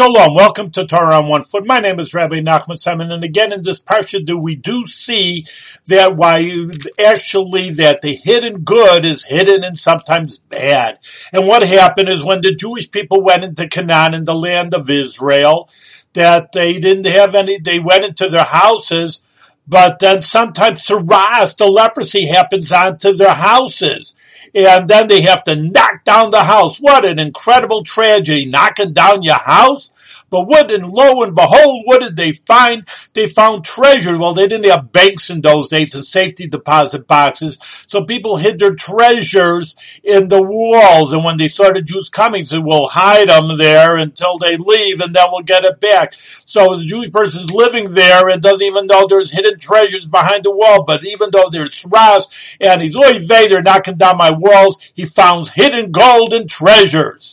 Shalom, welcome to Torah on One Foot. My name is Rabbi Nachman Simon, and again in this parsha, do we do see that why actually that the hidden good is hidden and sometimes bad. And what happened is when the Jewish people went into Canaan in the land of Israel, that they didn't have any, they went into their houses, but then sometimes tzaraas, the leprosy happens onto their houses and then they have to knock down the house. What an incredible tragedy, knocking down your house. But what and lo and behold, what did they find? They found treasure. Well, they didn't have banks in those days and safety deposit boxes. So people hid their treasures in the walls. And when they saw the Jews coming, said, we'll hide them there until they leave and then we'll get it back. So the Jewish person's living there and doesn't even know there's hidden treasures behind the wall. But even though there's ras and he's oy vey, they're knocking down my walls, he found hidden gold and treasures.